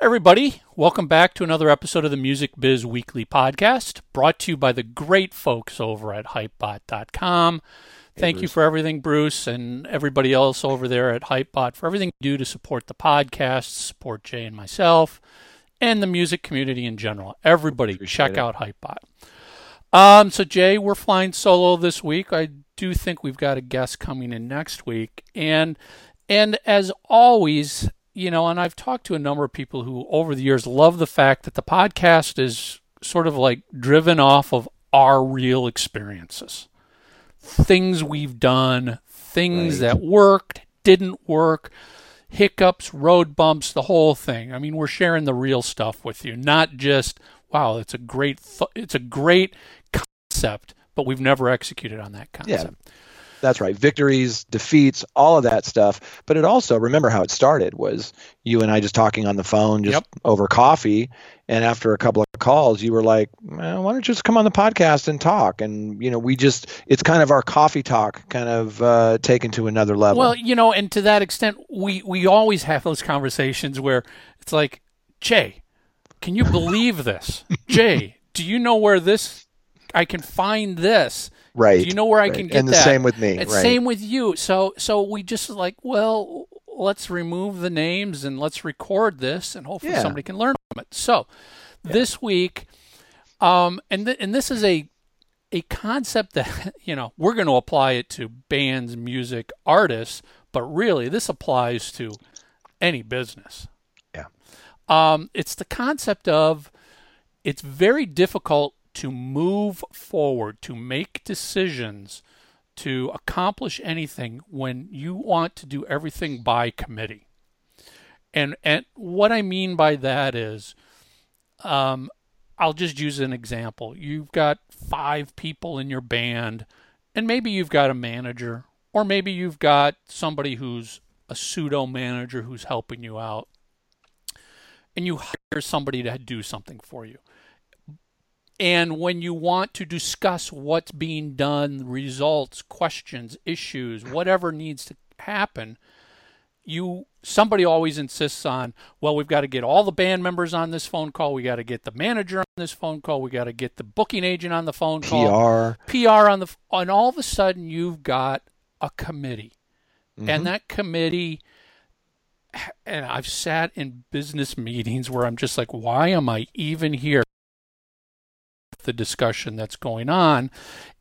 Everybody, welcome back to another episode of the Music Biz Weekly Podcast, brought to you by the great folks over at Hypebot.com. Thank Bruce. you for everything, Bruce, and everybody else over there at Hypebot for everything you do to support the podcast, support Jay and myself, and the music community in general. Everybody, Appreciate check it. out Hypebot. Um, so Jay, we're flying solo this week. I do think we've got a guest coming in next week, and and as always, you know, and I've talked to a number of people who over the years love the fact that the podcast is sort of like driven off of our real experiences. Things we've done, things Right. that worked, didn't work, hiccups, road bumps, the whole thing. I mean, we're sharing the real stuff with you, not just wow, it's a great th- it's a great concept, but we've never executed on that concept. That's right. Victories, defeats, all of that stuff. But it also, remember how it started was you and I just talking on the phone, just Yep. over coffee. And after a couple of calls, you were like, well, why don't you just come on the podcast and talk? And, you know, we just, it's kind of our coffee talk kind of uh, taken to another level. Well, you know, and to that extent, we we always have those conversations where it's like, Jay, can you believe this? Jay, do you know where this? I can find this. Right. Do you know where I can get And the that? same with me. It's right. same with you. So so we just like, well, let's remove the names and let's record this, and hopefully Yeah. somebody can learn from it. So this week, um, and th- and this is a a concept that you know we're going to apply it to bands, music, artists, but really this applies to any business. Yeah. Um, it's the concept of it's very difficult to move forward, to make decisions, to accomplish anything when you want to do everything by committee. And and what I mean by that is, um, I'll just use an example. You've got five people in your band, and maybe you've got a manager, or maybe you've got somebody who's a pseudo manager who's helping you out, and you hire somebody to do something for you. And when you want to discuss what's being done, results, questions, issues, whatever needs to happen, you somebody always insists on, well, we've got to get all the band members on this phone call, we got to get the manager on this phone call, we got to get the booking agent on the phone call, PR. PR on the and all of a sudden you've got a committee. Mhm. And that committee and I've sat in business meetings where I'm just like, why am I even here? The discussion that's going on.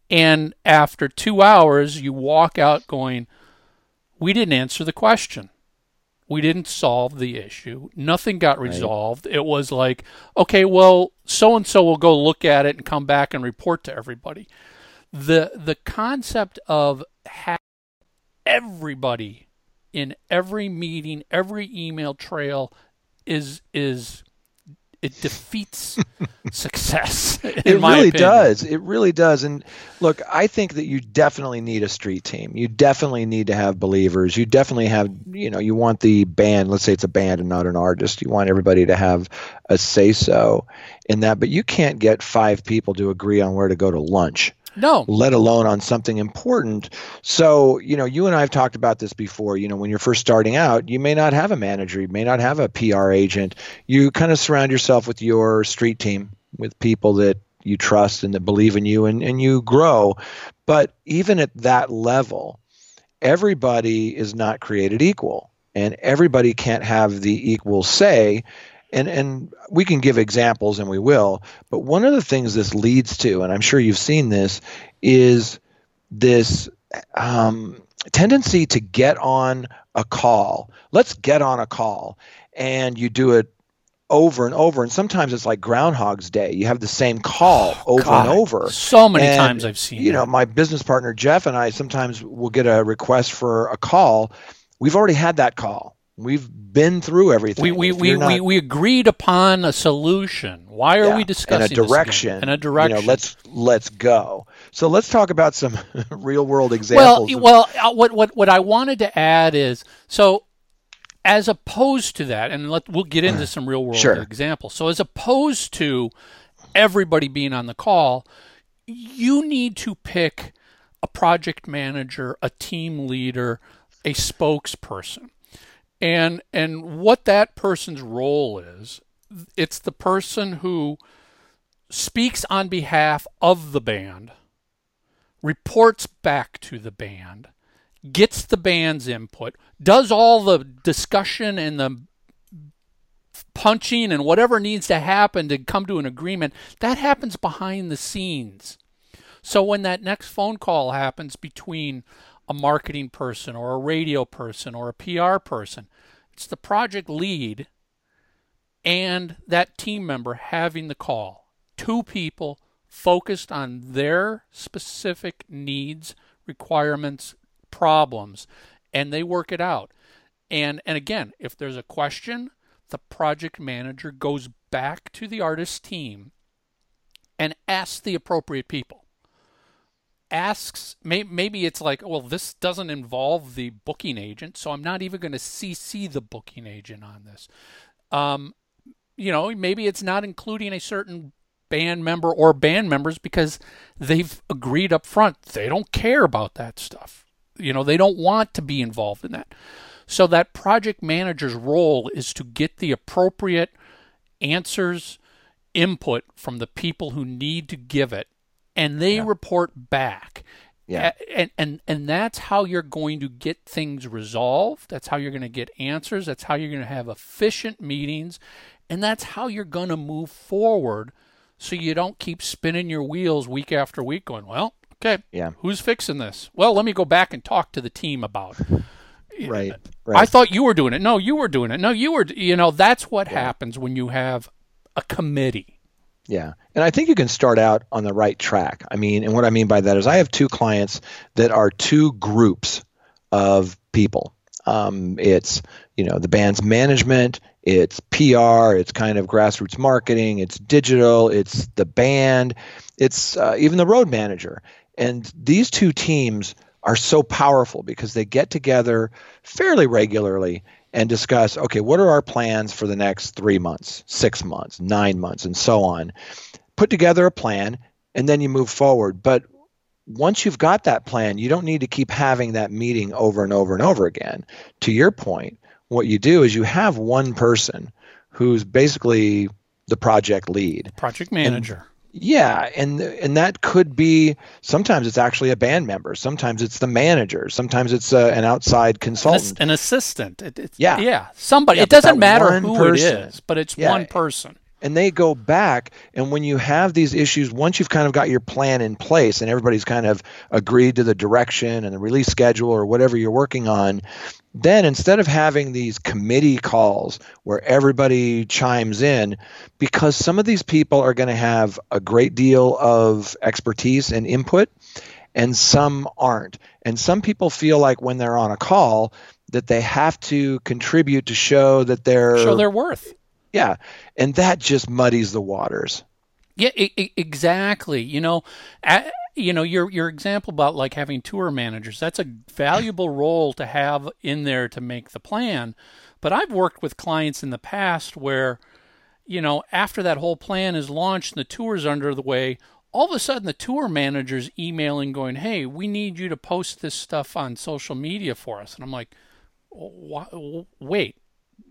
And after two hours, you walk out going, we didn't answer the question. We didn't solve the issue. Nothing got Right. resolved. It was like, okay, well, so and so will go look at it and come back and report to everybody. The the concept of having everybody in every meeting, every email trail is is it defeats success. it really does. It really does. And look i think that you definitely need a street team. You definitely need to have believers. You definitely have you know you want the band. Let's say it's a band and not an artist. You want everybody to have a say so in that. But you can't get five people to agree on where to go to lunch No, let alone on something important. So, you know, you and I have talked about this before. You know, when you're first starting out, you may not have a manager, you may not have a PR agent. You kind of surround yourself with your street team, with people that you trust and that believe in you and, and you grow. But even at that level, everybody is not created equal and everybody can't have the equal say and and we can give examples and we will but one of the things this leads to and i'm sure you've seen this is this um, tendency to get on a call. Let's get on a call. And you do it over and over. And sometimes it's like groundhog's day. You have the same call over God, and over. So many And, times I've seen you know my business partner jeff and i sometimes will get a request for a call. We've already had that call we've been through everything we we, we, not- we we agreed upon a solution. Why are Yeah, we discussing and a direction And a direction. You know, let's let's go. So let's talk about some real world well, examples. of- well, uh, what what what I wanted to add is so as opposed to that, and let we'll get into some real world Sure. examples. So as opposed to everybody being on the call, you need to pick a project manager, a team leader, a spokesperson. And and what that person's role is, it's the person who speaks on behalf of the band, reports back to the band, gets the band's input, does all the discussion and the punching and whatever needs to happen to come to an agreement, that happens behind the scenes. So when that next phone call happens between a marketing person or a radio person or a PR person, it's the project lead and that team member having the call. Two people focused on their specific needs, requirements, problems, and they work it out. And and again, if there's a question, the project manager goes back to the artist team and asks the appropriate people. Asks, maybe it's like, well, this doesn't involve the booking agent, so I'm not even going to CC the booking agent on this. Um, you know, maybe it's not including a certain band member or band members because they've agreed up front they don't care about that stuff. You know, they don't want to be involved in that. So that project manager's role is to get the appropriate answers, input from the people who need to give it, and they yeah. report back. Yeah. And, and and that's how you're going to get things resolved. That's how you're going to get answers. That's how you're going to have efficient meetings. And that's how you're going to move forward so you don't keep spinning your wheels week after week going, well, okay, yeah. who's fixing this? Well, let me go back and talk to the team about it right, right. I thought you were doing it. No, you were doing it. No, you were. You know, that's what yeah. happens when you have a committee. Yeah. And I think you can start out on the right track. I mean, and what I mean by that is I have two clients that are two groups of people. Um, it's, you know, the band's management, it's PR, it's kind of grassroots marketing, it's digital, it's the band, it's uh, even the road manager. And these two teams are so powerful because they get together fairly regularly and discuss okay, what are our plans for the next three months, six months, nine months, and so on. Put together a plan and then you move forward. But once you've got that plan, you don't need to keep having that meeting over and over and over again. To your point, what you do is you have one person who's basically the project lead, project manager. And yeah, and and that could be sometimes it's actually a band member, sometimes it's the manager, sometimes it's uh, an outside consultant, an, assistant. It, yeah, yeah, somebody. Yeah, it doesn't matter who person, it is, but it's yeah, one person. And they go back, and when you have these issues, once you've kind of got your plan in place, and everybody's kind of agreed to the direction and the release schedule or whatever you're working on, then instead of having these committee calls where everybody chimes in, because some of these people are going to have a great deal of expertise and input, and some aren't. And some people feel like when they're on a call that they have to contribute to show that they're show their worth. Yeah, and that just muddies the waters. Yeah, exactly. You know, you know your your example about like having tour managers that's a valuable role to have in there to make the plan but i've worked with clients in the past where you know after that whole plan is launched and the tour's under the way all of a sudden the tour manager's emailing going hey we need you to post this stuff on social media for us and i'm like wait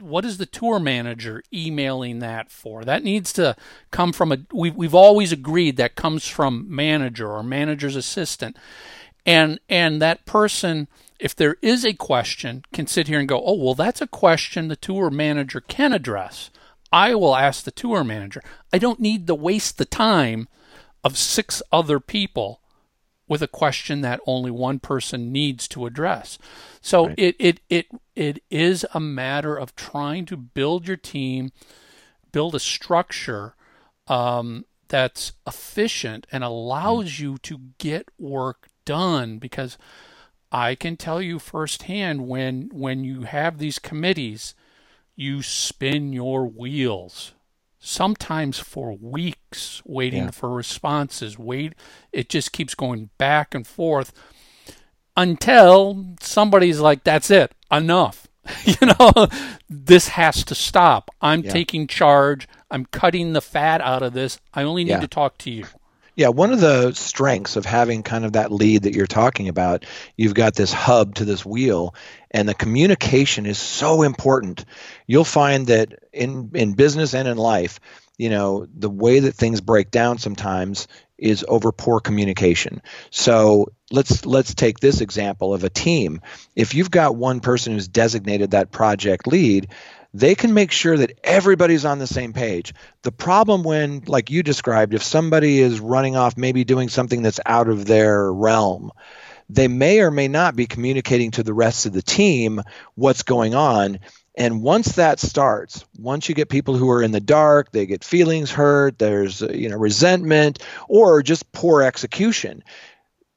what is the tour manager emailing that for? That needs to come from a. We, we've always agreed that comes from manager or manager's assistant, and and that person, if there is a question, can sit here and go, oh well, that's a question the tour manager can address. I will ask the tour manager. I don't need to waste the time of six other people with a question that only one person needs to address. So right. it, it it it is a matter of trying to build your team, build a structure um, that's efficient and allows mm. you to get work done. Because I can tell you firsthand when when you have these committees, you spin your wheels sometimes for weeks waiting yeah. for responses wait it just keeps going back and forth until somebody's like that's it enough you know this has to stop i'm yeah. taking charge i'm cutting the fat out of this i only need yeah. to talk to you Yeah, one of the strengths of having kind of that lead that you're talking about, you've got this hub to this wheel, and the communication is so important. You'll find that in in business and in life, you know, the way that things break down sometimes is over poor communication. So let's let's take this example of a team. If you've got one person who's designated that project lead, they can make sure that everybody's on the same page. The problem when, like you described, if somebody is running off, maybe doing something that's out of their realm, they may or may not be communicating to the rest of the team what's going on. And once that starts, once you get people who are in the dark, they get feelings hurt, there's you know resentment or just poor execution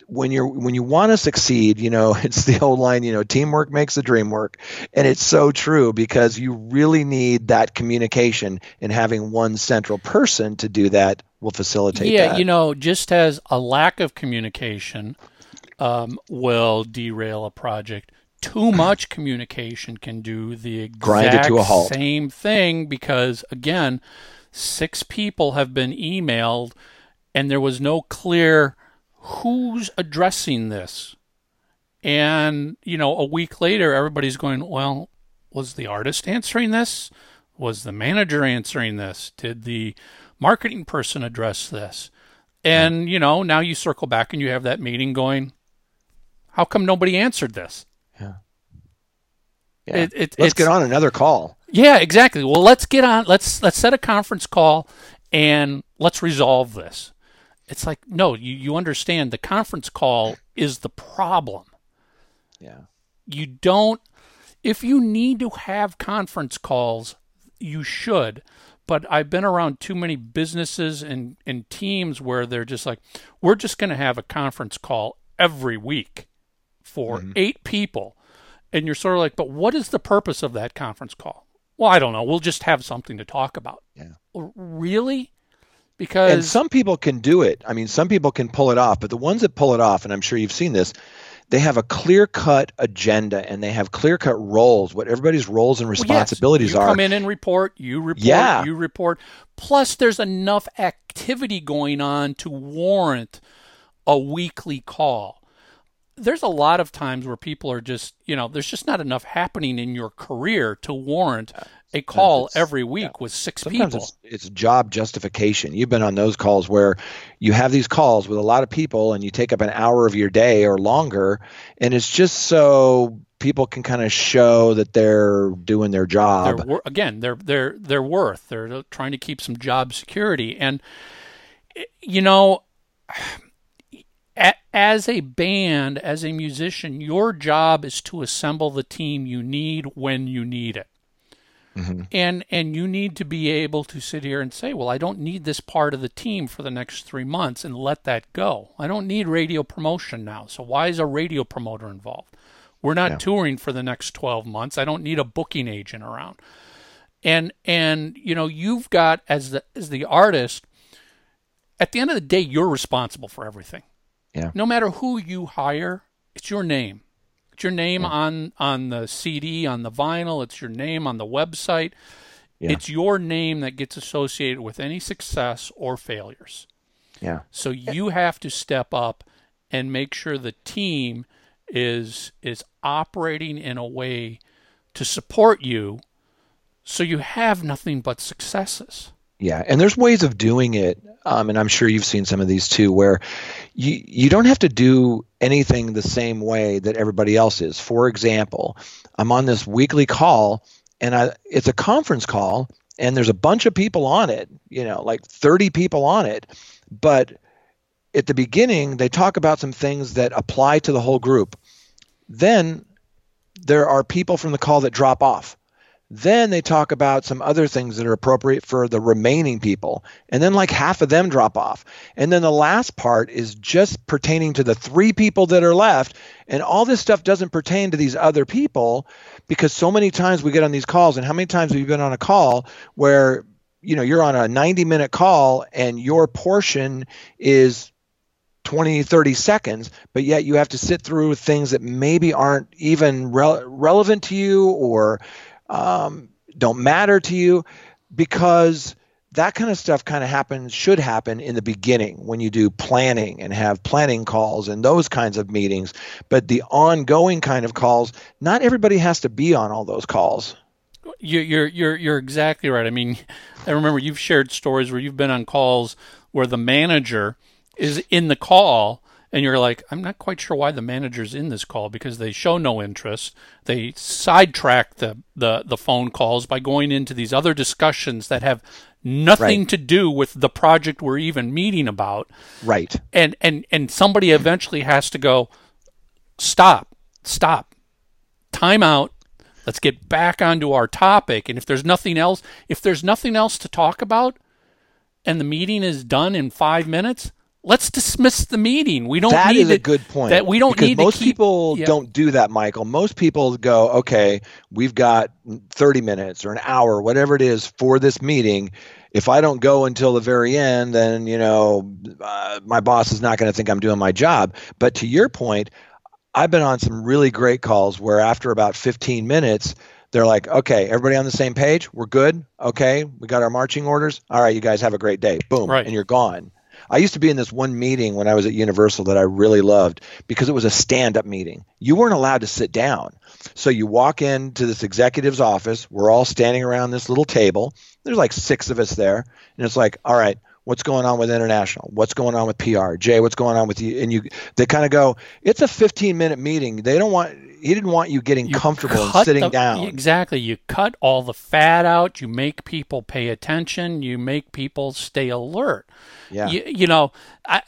when you're when you want to succeed you know it's the old line you know teamwork makes the dream work and it's so true because you really need that communication and having one central person to do that will facilitate yeah that. you know just as a lack of communication um, will derail a project too much communication can do the exact same thing because again six people have been emailed and there was no clear who's addressing this? And, you know, a week later, everybody's going, well, was the artist answering this? Was the manager answering this? Did the marketing person address this? And, hmm. you know, now you circle back and you have that meeting going, how come nobody answered this? Yeah. Yeah. It, it, let's get on another call. Yeah, exactly. Well, let's get on. Let's let's set a conference call and let's resolve this it's like no you, you understand the conference call is the problem. Yeah. You don't if you need to have conference calls you should but i've been around too many businesses and, and teams where they're just like we're just going to have a conference call every week for mm-hmm. eight people. And you're sort of like but what is the purpose of that conference call? Well i don't know. We'll just have something to talk about. Yeah. Really because and some people can do it. I mean, some people can pull it off, but the ones that pull it off, and I'm sure you've seen this, they have a clear cut agenda and they have clear cut roles, what everybody's roles and responsibilities well, yes. you are. Come in and report, you report, yeah. you report. Plus, there's enough activity going on to warrant a weekly call. There's a lot of times where people are just, you know, there's just not enough happening in your career to warrant a call every week yeah. with six Sometimes people. It's, it's job justification. You've been on those calls where you have these calls with a lot of people and you take up an hour of your day or longer, and it's just so people can kind of show that they're doing their job. They're, again, they're they're they're worth. They're trying to keep some job security, and eh, you know. As a band, as a musician, your job is to assemble the team you need when you need it. Mm-hmm. And and you need to be able to sit here and say, well, I don't need this part of the team for the next three months, and let that go. I don't need radio promotion now. So why is a radio promoter involved? We're not yeah. touring for the next twelve months. I don't need a booking agent around. And and you know you've got as the as the artist. At the end of the day, you're responsible for everything. Yeah. No matter who you hire, it's your name. It's your name yeah. on on the CD, on the vinyl. It's your name on the website. Yeah. It's your name that gets associated with any success or failures. Yeah. So you have to step up and make sure the team is is operating in a way to support you so you have nothing but successes. Yeah, and there's ways of doing it, um, and I'm sure you've seen some of these too, where you you don't have to do anything the same way that everybody else is. For example, I'm on this weekly call, and I it's a conference call, and there's a bunch of people on it, you know, like 30 people on it, but at the beginning they talk about some things that apply to the whole group. Then there are people from the call that drop off then they talk about some other things that are appropriate for the remaining people. And then like half of them drop off. And then the last part is just pertaining to the three people that are left. And all this stuff doesn't pertain to these other people because so many times we get on these calls. And how many times have you been on a call where you know you're on a 90 minute call and your portion is 20 30 seconds but yet you have to sit through things that maybe aren't even re- relevant to you or um, don't matter to you because that kind of stuff kind of happens should happen in the beginning when you do planning and have planning calls and those kinds of meetings. But the ongoing kind of calls not everybody has to be on all those calls. You, you're you're you're exactly right. I mean i remember you've shared stories where you've been on calls where the manager is in the call and you're like, I'm not quite sure why the manager's in this call because they show no interest. They sidetrack the, the, the phone calls by going into these other discussions that have nothing right. to do with the project we're even meeting about. Right. And and and somebody eventually has to go, stop, stop, time out. Let's get back onto our topic. And if there's nothing else, if there's nothing else to talk about, and the meeting is done in five minutes, let's dismiss the meeting. We don't that need is to, a good point. That we don't because need most keep, people yeah. don't do that, Michael. Most people go, okay, we've got 30 minutes or an hour, whatever it is, for this meeting. If I don't go until the very end, then you know uh, my boss is not going to think I'm doing my job. But to your point, I've been on some really great calls where after about 15 minutes. They're like, okay, everybody on the same page? We're good. Okay, we got our marching orders. All right, you guys have a great day. Boom, right. and you're gone I used to be in this one meeting when I was at Universal that I really loved because it was a stand up meeting. You weren't allowed to sit down. So you walk into this executive's office. We're all standing around this little table. There's like six of us there. And it's like, all right, what's going on with international what's going on with pr jay what's going on with you and you they kind of go it's a 15 minute meeting they don't want he didn't want you getting you comfortable and sitting the, down. Exactly. You cut all the fat out. You make people pay attention. You make people stay alert. Yeah. You, you know, I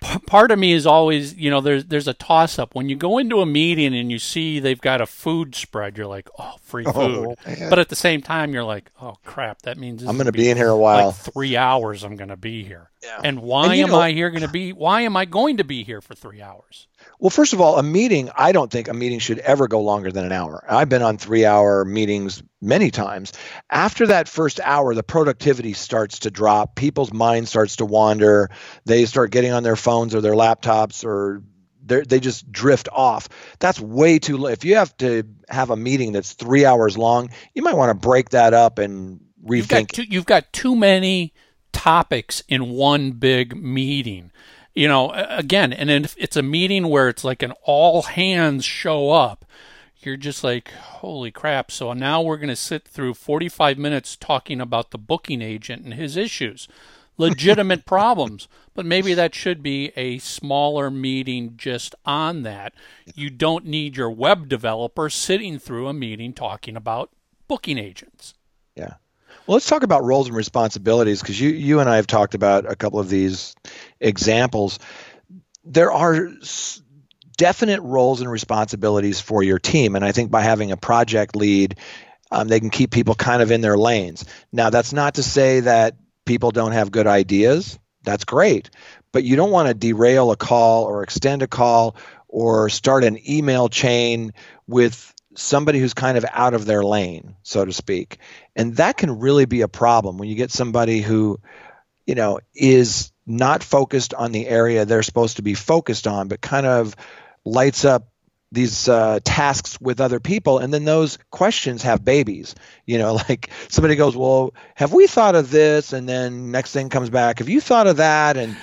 part of me is always, you know, there's there's a toss up when you go into a meeting and you see they've got a food spread. You're like, oh, free oh, food. Oh, but at the same time, you're like, oh crap, that means I'm going to be in here a while. Like three hours, I'm going to be here. Yeah. And why and am know, I here going to be? Why am I going to be here for three hours? Well, first of all, a meeting, I don't think a meeting should ever go longer than an hour. I've been on three hour meetings many times. After that first hour, the productivity starts to drop. People's mind starts to wander. They start getting on their phones or their laptops or they just drift off. That's way too If you have to have a meeting that's three hours long, you might want to break that up and rethink. You've got too, you've got too many topics in one big meeting you know, again, and if it's a meeting where it's like an all hands show up, you're just like, holy crap. So now we're going to sit through 45 minutes talking about the booking agent and his issues, legitimate problems. But maybe that should be a smaller meeting just on that. You don't need your web developer sitting through a meeting talking about booking agents. Well, let's talk about roles and responsibilities because you you and I have talked about a couple of these examples. There are definite roles and responsibilities for your team, and I think by having a project lead, um, they can keep people kind of in their lanes. Now, that's not to say that people don't have good ideas. That's great, but you don't want to derail a call or extend a call or start an email chain with somebody who's kind of out of their lane, so to speak. And that can really be a problem when you get somebody who, you know, is not focused on the area they're supposed to be focused on, but kind of lights up these uh, tasks with other people. And then those questions have babies. You know like somebody goes well have we thought of this? And then next thing comes back have you thought of that? And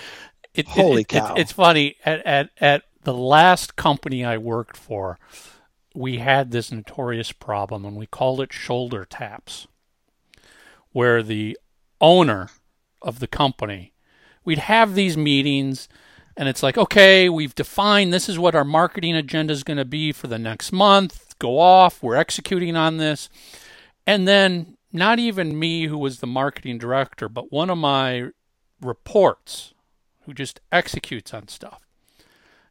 it, holy it, cow it, it's funny at, at at the last company i worked for we had this notorious problem and we called it shoulder taps, where the owner of the company, we'd have these meetings and it's like, okay, we've defined this is what our marketing agenda is going to be for the next month. Go off, we're executing on this. And then, not even me, who was the marketing director, but one of my reports, who just executes on stuff,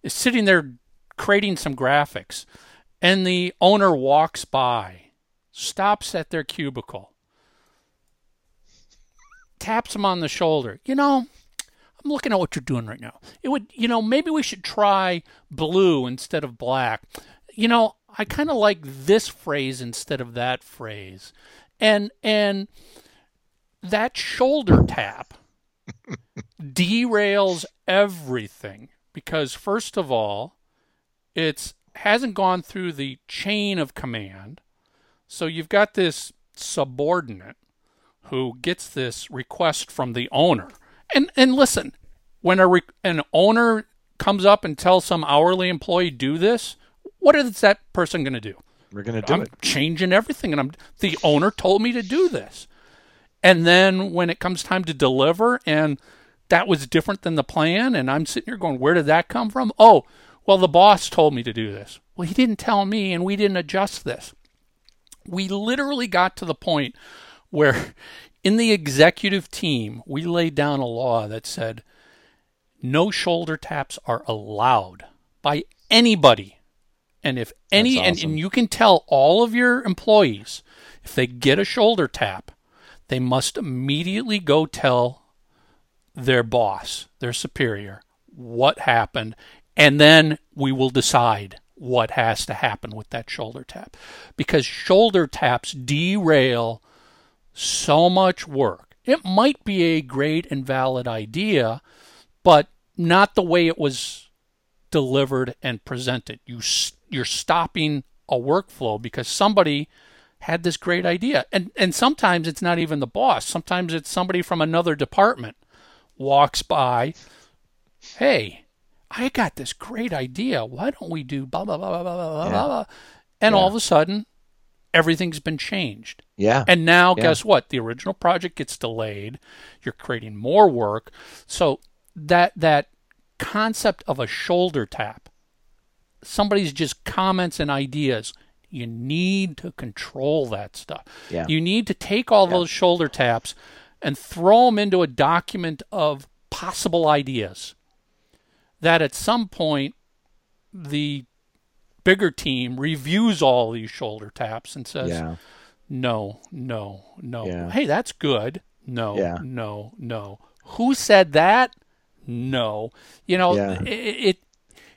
is sitting there creating some graphics and the owner walks by, stops at their cubicle, taps him on the shoulder. You know, I'm looking at what you're doing right now. It would, you know, maybe we should try blue instead of black. You know, I kind of like this phrase instead of that phrase. And and that shoulder tap derails everything because first of all, it's hasn't gone through the chain of command. So you've got this subordinate who gets this request from the owner. And and listen, when a re- an owner comes up and tells some hourly employee do this, what is that person going to do? We're going to do I'm it. changing everything, and I'm the owner told me to do this. And then when it comes time to deliver, and that was different than the plan, and I'm sitting here going, where did that come from? Oh, well, the boss told me to do this. Well, he didn't tell me, and we didn't adjust this. We literally got to the point where in the executive team, we laid down a law that said no shoulder taps are allowed by anybody. And if any, and, and you can tell all of your employees if they get a shoulder tap, they must immediately go tell their boss, their superior, what happened, and then we will decide what has to happen with that shoulder tap. Because shoulder taps derail so much work. It might be a great and valid idea, but not the way it was delivered and presented. You you're stopping a workflow because somebody had this great idea. And and sometimes it's not even the boss. Sometimes it's somebody from another department walks by, "Hey, I got this great idea. Why don't we do blah blah blah blah blah blah blah?" blah. And all of a sudden, everything's been changed. Yeah. And now, Yeah. guess what? The original project gets delayed. You're creating more work. So that that concept of a shoulder tap, somebody's just comments and ideas. You need to control that stuff. Yeah. You need to take all those shoulder taps and throw them into a document of possible ideas. That at some point, the bigger team reviews all these shoulder taps and says, yeah. no, no, no. Yeah. Hey, that's good. No, Yeah. no, no. Who said that? No. You know, it, it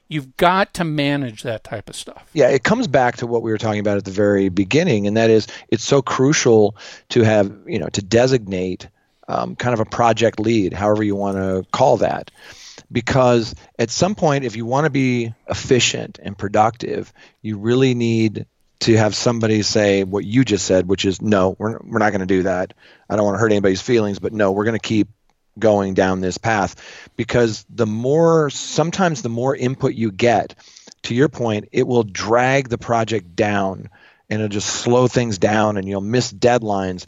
you've got to manage that type of stuff. Yeah, it comes back to what we were talking about at the very beginning, and that is it's so crucial to have, you know, to designate um, kind of a project lead, however you want to call that. Because at some point, if you want to be efficient and productive, you really need to have somebody say what you just said, which is, no, we're, we're not going to do that. I don't want to hurt anybody's feelings, but no, we're going to keep going down this path because the more sometimes the more input you get to your point it will drag the project down and it'll just slow things down and you'll miss deadlines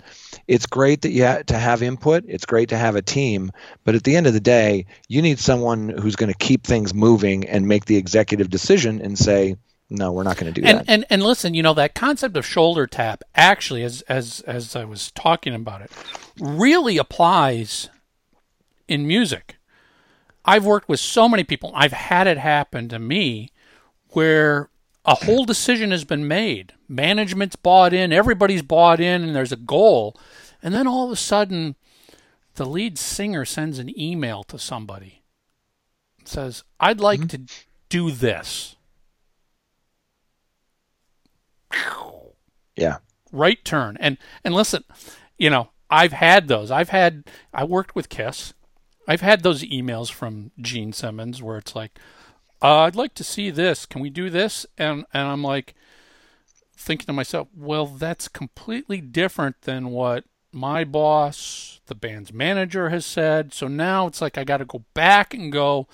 it's great that you have to have input it's great to have a team but at the end of the day you need someone who's going to keep things moving and make the executive decision and say no we're not going to do And, that and and listen, you know that concept of shoulder tap actually, as as as I was talking about it, really applies in music. I've worked with so many people. I've had it happen to me where a whole decision has been made. Management's bought in, everybody's bought in, and there's a goal. And then all of a sudden, the lead singer sends an email to somebody. Says, I'd like to do this. yeah right turn. And and listen, you know, I've had those. I've had I worked with Kiss. I've had those emails from Gene Simmons where it's like, uh, I'd like to see this. Can we do this? And and I'm like thinking to myself, well, that's completely different than what my boss, the band's manager has said. So now it's like I got to go back and go,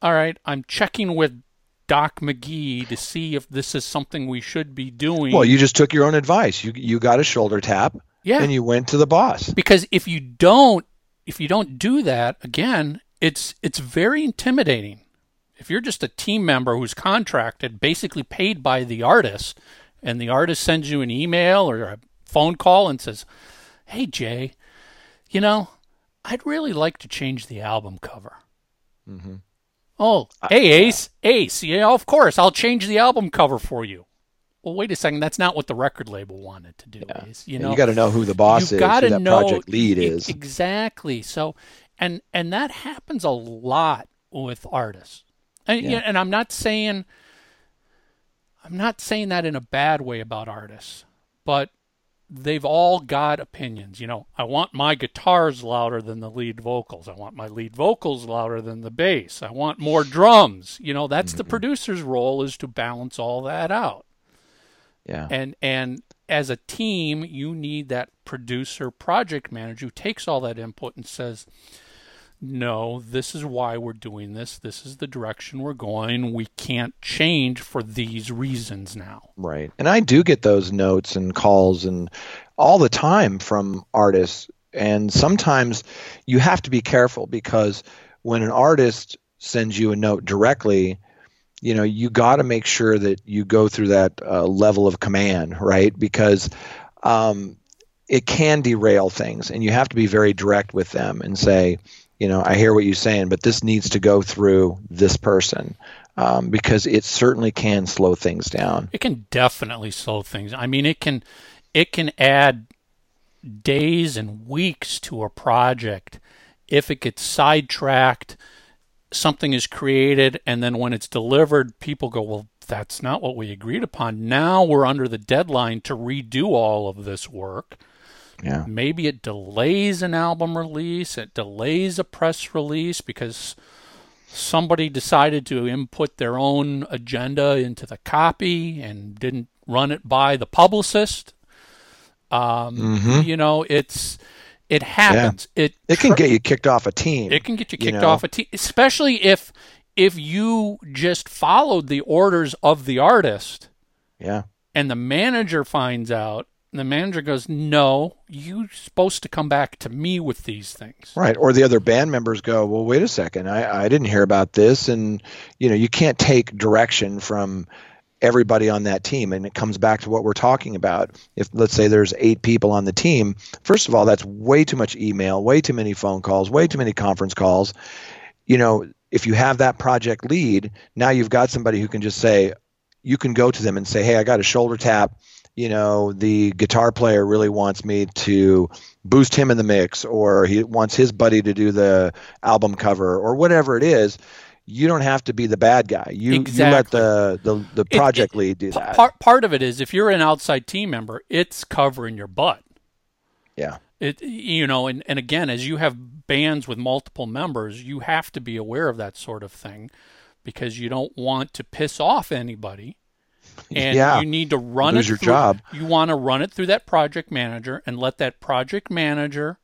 all right, I'm checking with Doc McGhee to see if this is something we should be doing. well you just took your own advice you you got a shoulder tap yeah. and you went to the boss because if you don't if you don't do that again it's it's very intimidating if you're just a team member who's contracted basically paid by the artist and the artist sends you an email or a phone call and says hey jay you know i'd really like to change the album cover Mm-hmm. oh hey ace ace yeah of course i'll change the album cover for you well wait a second that's not what the record label wanted to do ace you And know you got to know who the boss you is, gotta who that know project lead is. exactly. So, and and that happens a lot with artists. And Yeah. and I'm not saying I'm not saying that in a bad way about artists, but they've all got opinions. You know, I want my guitars louder than the lead vocals. I want my lead vocals louder than the bass. I want more drums. You know, that's the mm-hmm. producer's role is to balance all that out Yeah. and and as a team, you need that producer project manager who takes all that input and says, no, this is why we're doing this. This is the direction we're going. We can't change for these reasons now. Right. And I do get those notes and calls and all the time from artists. And sometimes you have to be careful because when an artist sends you a note directly, you know, you got to make sure that you go through that uh, level of command, right? Because um, it can derail things, and you have to be very direct with them and say, you know, I hear what you're saying, but this needs to go through this person um, because it certainly can slow things down. It can definitely slow things. I mean, it can it can add days and weeks to a project if it gets sidetracked. Something is created, and then when it's delivered, people go, "Well, that's not what we agreed upon." Now we're under the deadline to redo all of this work yeah. Maybe it delays an album release, it delays a press release because somebody decided to input their own agenda into the copy and didn't run it by the publicist. Um, mm-hmm. You know, it's it happens. Yeah. It it can get you kicked off a team. It can get you kicked you know? off a team, especially if if you just followed the orders of the artist. Yeah. And the manager finds out and the manager goes, No, you're supposed to come back to me with these things. Right. Or the other band members go, Well, wait a second, I, I didn't hear about this. And, you know, you can't take direction from everybody on that team. And it comes back to what we're talking about. If, let's say, there's eight people on the team, first of all, that's way too much email, way too many phone calls, way too many conference calls. You know, if you have that project lead, now you've got somebody who can just say, you can go to them and say, Hey, I got a shoulder tap you know the guitar player really wants me to boost him in the mix or he wants his buddy to do the album cover or whatever it is you don't have to be the bad guy. You, exactly. you let the, the, the project it, it, lead do that. part, part of it is if you're an outside team member it's covering your butt. Yeah. It you know and, and again as you have bands with multiple members you have to be aware of that sort of thing because you don't want to piss off anybody and yeah. you need to run Lose it your through, job. You want to run it through that project manager and let that project manager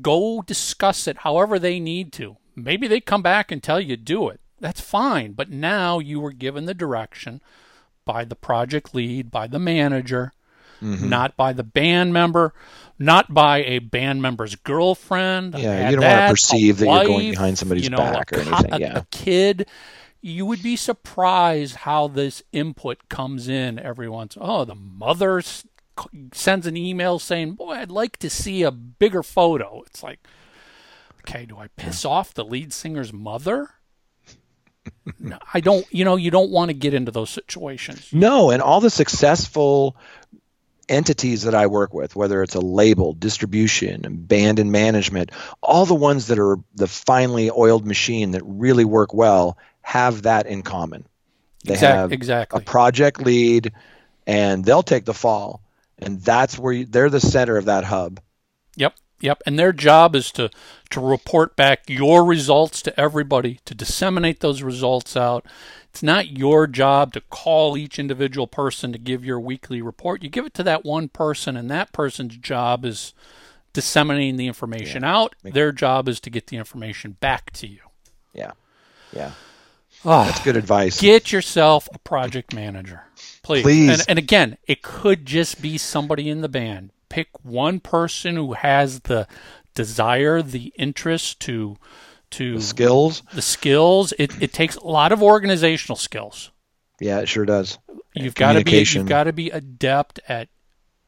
go discuss it however they need to. Maybe they come back and tell you do it. That's fine, but now you were given the direction by the project lead, by the manager, mm-hmm. not by the band member, not by a band member's girlfriend. Yeah, you don't that, want to perceive that wife, you're going behind somebody's you know, back or anything. Yeah, a kid you would be surprised how this input comes in every once. Oh, the mother sends an email saying, "Boy, I'd like to see a bigger photo." It's like, okay, do I piss off the lead singer's mother? no, I don't. You know, you don't want to get into those situations. No, and all the successful entities that I work with, whether it's a label, distribution, band and management, all the ones that are the finely oiled machine that really work well have that in common. They exactly, have exactly. a project lead, and they'll take the fall, and that's where you, they're the center of that hub. Yep, yep. And their job is to to report back your results to everybody, to disseminate those results out. It's not your job to call each individual person to give your weekly report. You give it to that one person, and that person's job is disseminating the information yeah. out. Their job is to get the information back to you. Yeah, yeah. Oh, That's good advice. Get yourself a project manager, please. Please. And, and again, it could just be somebody in the band. Pick one person who has the desire, the interest to to the skills. The skills. It it takes a lot of organizational skills. Yeah, it sure does. You've got to be you've got to be adept at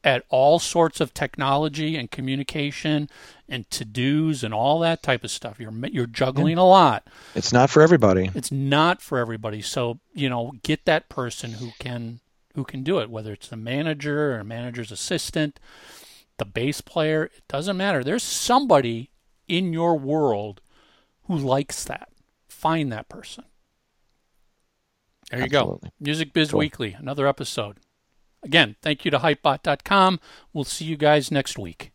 at all sorts of technology and communication and to dos and all that type of stuff. You're you're juggling a lot. It's not for everybody. It's not for everybody. So you know, get that person who can who can do it. Whether it's the manager or a manager's assistant, the bass player, it doesn't matter. There's somebody in your world who likes that. Find that person. There you Absolutely. go. Music Biz cool. Weekly, another episode. Again, thank you to Hypebot.com. We'll see you guys next week.